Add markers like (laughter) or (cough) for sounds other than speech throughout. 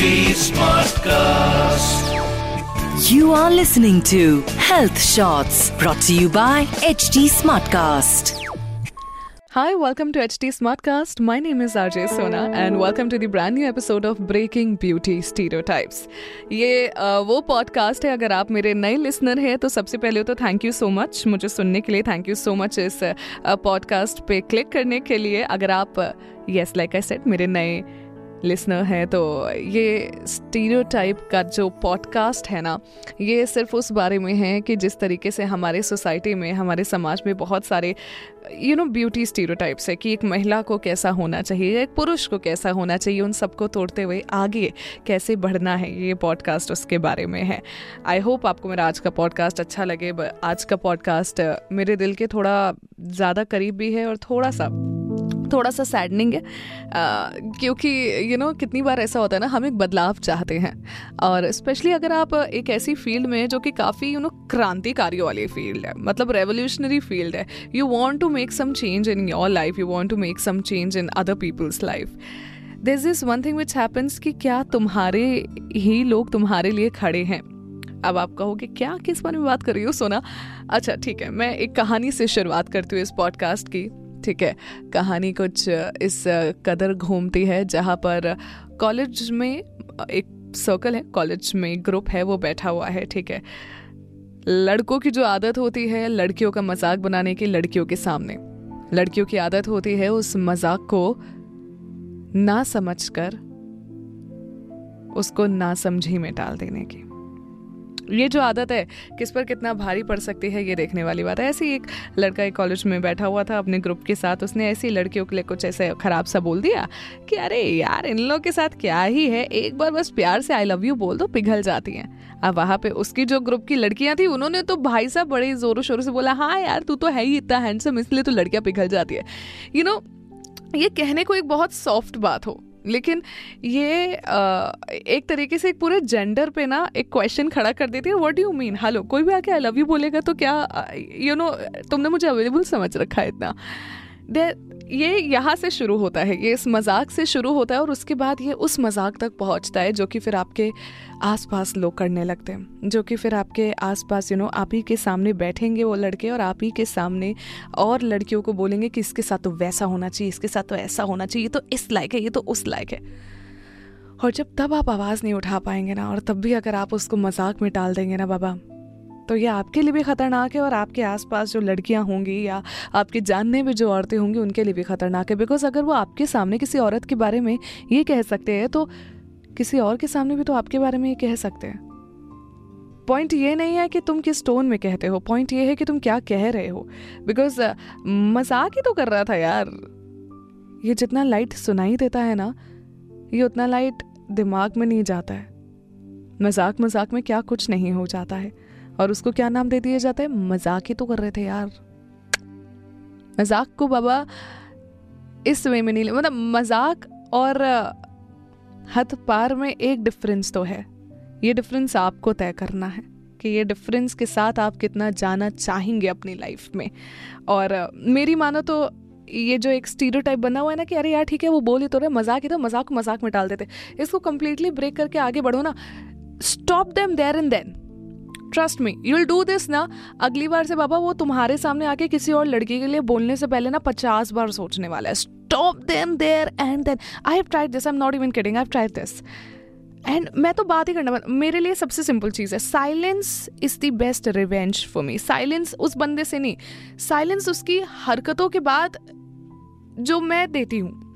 HT Smartcast. You are listening to Health Shots brought to you by HT Smartcast. Hi, welcome to HT Smartcast. My name is RJ Sona and welcome to the brand new episode of Breaking Beauty Stereotypes. ये uh, वो podcast है अगर आप मेरे नए listener हैं तो सबसे पहले तो थैंक यू सो मच मुझे सुनने के लिए थैंक यू सो मच इस पॉडकास्ट uh, पे क्लिक करने के लिए अगर आप यस लाइक आई सेड मेरे नए लिसनर हैं तो ये स्टीरियोटाइप का जो पॉडकास्ट है ना, ये सिर्फ़ उस बारे में है कि जिस तरीके से हमारे सोसाइटी में, हमारे समाज में बहुत सारे यू नो ब्यूटी स्टीरियोटाइप्स है कि एक महिला को कैसा होना चाहिए एक पुरुष को कैसा होना चाहिए, उन सबको तोड़ते हुए आगे कैसे बढ़ना है, ये पॉडकास्ट उसके बारे में है। आई होप आपको मेरा आज का पॉडकास्ट अच्छा लगे आज का पॉडकास्ट मेरे दिल के थोड़ा ज़्यादा करीब भी है और थोड़ा सा थोड़ा सा सैडनिंग है क्योंकि यू नो कितनी बार ऐसा होता है ना, हम एक बदलाव चाहते हैं। और स्पेशली अगर आप एक ऐसी फ़ील्ड में जो कि काफ़ी यू नो क्रांतिकारी वाली फ़ील्ड है मतलब रेवोल्यूशनरी फ़ील्ड है। You want to make some change in your life you want to make some change in other people's life this is one thing which happens कि क्या तुम्हारे ही लोग तुम्हारे लिए खड़े हैं? अब आप कहोगे, क्या? किस बारे में बात कर रही हो? सोना। अच्छा ठीक है, मैं एक कहानी से शुरुआत करती हूँ इस पॉडकास्ट की। ठीक है, कहानी कुछ इस कदर घूमती है जहाँ पर कॉलेज में एक सर्कल है, कॉलेज में ग्रुप है, वो बैठा हुआ है, ठीक है। लड़कों की जो आदत होती है, लड़कियों का मज़ाक बनाने की लड़कियों के सामने। लड़कियों की आदत होती है उस मज़ाक को ना समझकर, उसको ना समझी में डाल देने की। ये जो आदत है किस पर कितना भारी पड़ सकती है ये देखने वाली बात है। ऐसे ही एक लड़का एक कॉलेज में बैठा हुआ था अपने ग्रुप के साथ उसने ऐसी लड़कियों के लिए कुछ ऐसे खराब सा बोल दिया कि अरे यार इन लोगों के साथ क्या ही है? एक बार बस प्यार से आई लव यू बोल दो पिघल जाती हैं। अब वहाँ पे उसकी जो ग्रुप की लड़कियाँ थी उन्होंने तो भाई साहब बड़े जोरों शोरों से बोला हाँ यार तू तो है ही इतना हैंडसम इसलिए तो लड़कियाँ पिघल जाती है। यू you नो know, ये कहने को एक बहुत सॉफ्ट बात हो। लेकिन ये आ, एक तरीके से एक पूरे जेंडर पे ना एक क्वेश्चन खड़ा कर देती है व्हाट यू मीन हेलो कोई भी आके आई लव यू बोलेगा तो क्या यू you नो know, तुमने मुझे अवेलेबल समझ रखा है इतना. ये यहाँ से शुरू होता है, ये इस मज़ाक से शुरू होता है और उसके बाद ये उस मज़ाक तक पहुँचता है जो कि फिर आपके आसपास लोग करने लगते हैं, जो कि फिर आपके आसपास यू नो आप ही के सामने बैठेंगे वो लड़के और आप ही के सामने और लड़कियों को बोलेंगे कि इसके साथ तो वैसा होना चाहिए, इसके साथ तो ऐसा होना चाहिए, ये तो इस लायक है, ये तो उस लायक है। और जब तब आप आवाज़ नहीं उठा पाएँगे ना और तब भी अगर आप उसको मज़ाक में टाल देंगे ना बाबा तो ये आपके लिए भी ख़तरनाक है और आपके आसपास जो लड़कियाँ होंगी या आपके जानने में जो औरतें होंगी, उनके लिए भी ख़तरनाक है। बिकॉज़ अगर वो आपके सामने किसी औरत के बारे में ये कह सकते हैं तो किसी और के सामने भी तो आपके बारे में ये कह सकते हैं। पॉइंट ये नहीं है कि तुम किस टोन में कहते हो। पॉइंट ये है कि तुम क्या कह रहे हो। बिकॉज़ मज़ाक ही तो कर रहा था यार। ये जितना लाइट सुनाई देता है ना, ये उतना लाइट दिमाग में नहीं जाता है। मज़ाक मज़ाक में क्या कुछ नहीं हो जाता है। और उसको क्या नाम दे दिया जाता है? मज़ाक ही तो कर रहे थे यार। मज़ाक को बाबा इस वे में नहीं मतलब मज़ाक और हथ पार में एक डिफरेंस तो है। ये डिफरेंस आपको तय करना है कि ये डिफरेंस के साथ आप कितना जाना चाहेंगे अपनी लाइफ में। और मेरी मानो तो ये जो एक स्टीरियो बना हुआ है ना कि अरे यार ठीक है, वो बोल ही तो रहे, मज़ाक ही तो मज़ाक मज़ाक में डाल देते। इसको कंप्लीटली ब्रेक करके आगे बढ़ो ना। Stop them there and then trust me you will do this ना। अगली बार से बाबा, वो तुम्हारे सामने आके किसी और लड़की के लिए बोलने से पहले ना पचास बार सोचने वाला है। Stop them there and then I have tried this I am not even kidding I have tried this and मैं तो बात ही करना मेरे लिए सबसे सिंपल चीज़ है। Silence is the best revenge for me silence उस बंदे से नहीं। साइलेंस उसकी हरकतों के बाद जो मैं देती हूँ।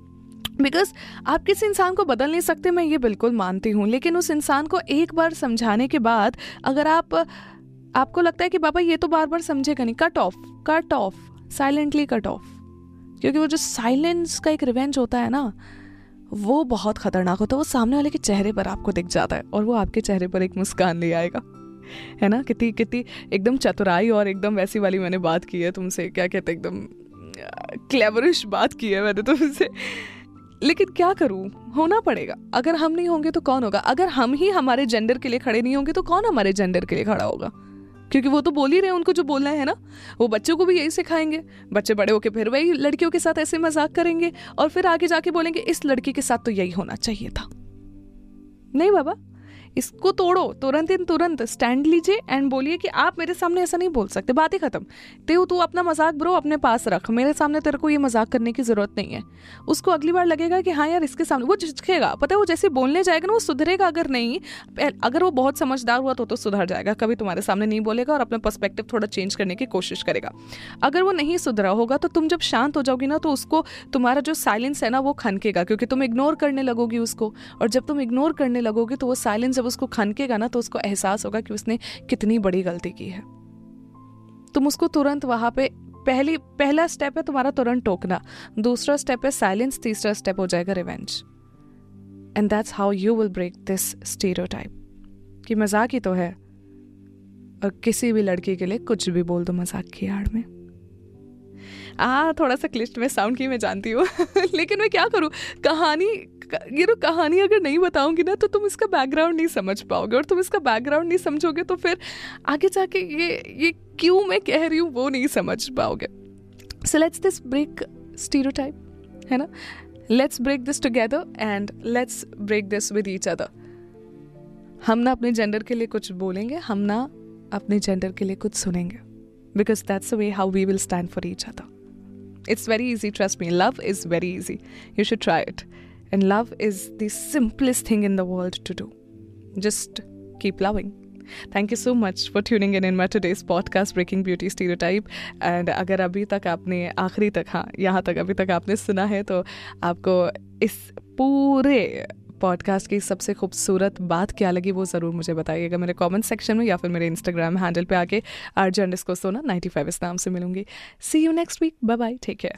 बिकॉज़ आप किसी इंसान को बदल नहीं सकते, मैं ये बिल्कुल मानती हूँ। लेकिन उस इंसान को एक बार समझाने के बाद अगर आप, आपको लगता है कि, बाबा, ये तो बार बार समझेगा नहीं। Cut off cut off silently cut off क्योंकि वो जो साइलेंस का एक रिवेंज होता है ना, वो बहुत खतरनाक होता है। वो सामने वाले के चेहरे पर आपको दिख जाता है और वो आपके चेहरे पर एक मुस्कान ले आएगा। है ना? कितनी कितनी एकदम चतुराई और एकदम वैसी वाली मैंने बात की है तुमसे। क्या कहते एकदम क्लेवरिश बात की है मैंने तुमसे। लेकिन क्या करूँ? होना पड़ेगा। अगर हम नहीं होंगे तो कौन होगा? अगर हम ही हमारे जेंडर के लिए खड़े नहीं होंगे तो कौन हमारे जेंडर के लिए खड़ा होगा? क्योंकि वो तो बोल ही रहे हैं, उनको जो बोलना है ना, वो बच्चों को भी यही सिखाएँगे। बच्चे बड़े होके फिर वही लड़कियों के साथ ऐसे मज़ाक करेंगे और फिर आगे जाके बोलेंगे, इस लड़की के साथ तो यही होना चाहिए था। नहीं बाबा? इसको तोड़ो, तुरंत इन तुरंत स्टैंड लीजिए एंड बोलिए कि आप मेरे सामने ऐसा नहीं बोल सकते। बात ही खत्म। ते तू अपना मज़ाक ब्रो अपने पास रख। मेरे सामने तेरे को ये मज़ाक करने की ज़रूरत नहीं है। उसको अगली बार लगेगा कि हाँ यार, इसके सामने वो झिझकेगा। पता है वो जैसे बोलने जाएगा ना, वो सुधरेगा अगर नहीं अगर वो बहुत समझदार हुआ तो तो सुधर जाएगा। कभी तुम्हारे सामने नहीं बोलेगा और अपना पर्सपेक्टिव थोड़ा चेंज करने की कोशिश करेगा। अगर वो नहीं सुधरा होगा तो तुम जब शांत हो जाओगी ना तो उसको तुम्हारा जो साइलेंस है ना, वो खनकेगा, क्योंकि तुम इग्नोर करने लगोगी उसको। और जब तुम इग्नोर करने लगोगे तो वो साइलेंस जब उसको खनकेगा ना तो उसको एहसास होगा कि उसने कितनी बड़ी गलती की है। तुम उसको तुरंत वहाँ पे, पहली, पहला स्टेप है तुम्हारा तुरंत टोकना। दूसरा स्टेप है साइलेंस तीसरा स्टेप हो जाएगा revenge and that's how you will break this stereotype कि मज़ाक ही तो है। और किसी भी लड़की के लिए कुछ भी बोल दो मज़ाक की आड़ में। आ थोड़ा सा क्लिस्ट में साउंड की मैं जानती हूँ। (laughs) लेकिन मैं क्या करूँ? कहानी ये नो कहानी अगर नहीं बताऊँगी ना तो तुम इसका बैकग्राउंड नहीं समझ पाओगे। और तुम इसका बैकग्राउंड नहीं समझोगे तो फिर आगे जाके ये ये क्यों मैं कह रही हूँ, वो नहीं समझ पाओगे। So let's this break stereotype है ना? Let's break this together and let's break this with each other हम ना अपने जेंडर के लिए कुछ बोलेंगे, हम ना अपने जेंडर के लिए कुछ सुनेंगे। Because that's way how we will stand for each other it's very easy trust me love is very easy you should try it and love is the simplest thing in the world to do just keep loving thank you so much for tuning in in my today's podcast breaking beauty stereotype and अगर अभी तक आपने, आखिरी तक हाँ यहाँ तक अभी तक आपने सुना है तो आपको इस पूरे पॉडकास्ट की सबसे खूबसूरत बात क्या लगी, वो ज़रूर मुझे बताइएगा मेरे कमेंट सेक्शन में या फिर मेरे इंस्टाग्राम हैंडल पे आके अर्जन डिस्को सोना 95 इस नाम से मिलूँगी। See you next week bye bye take care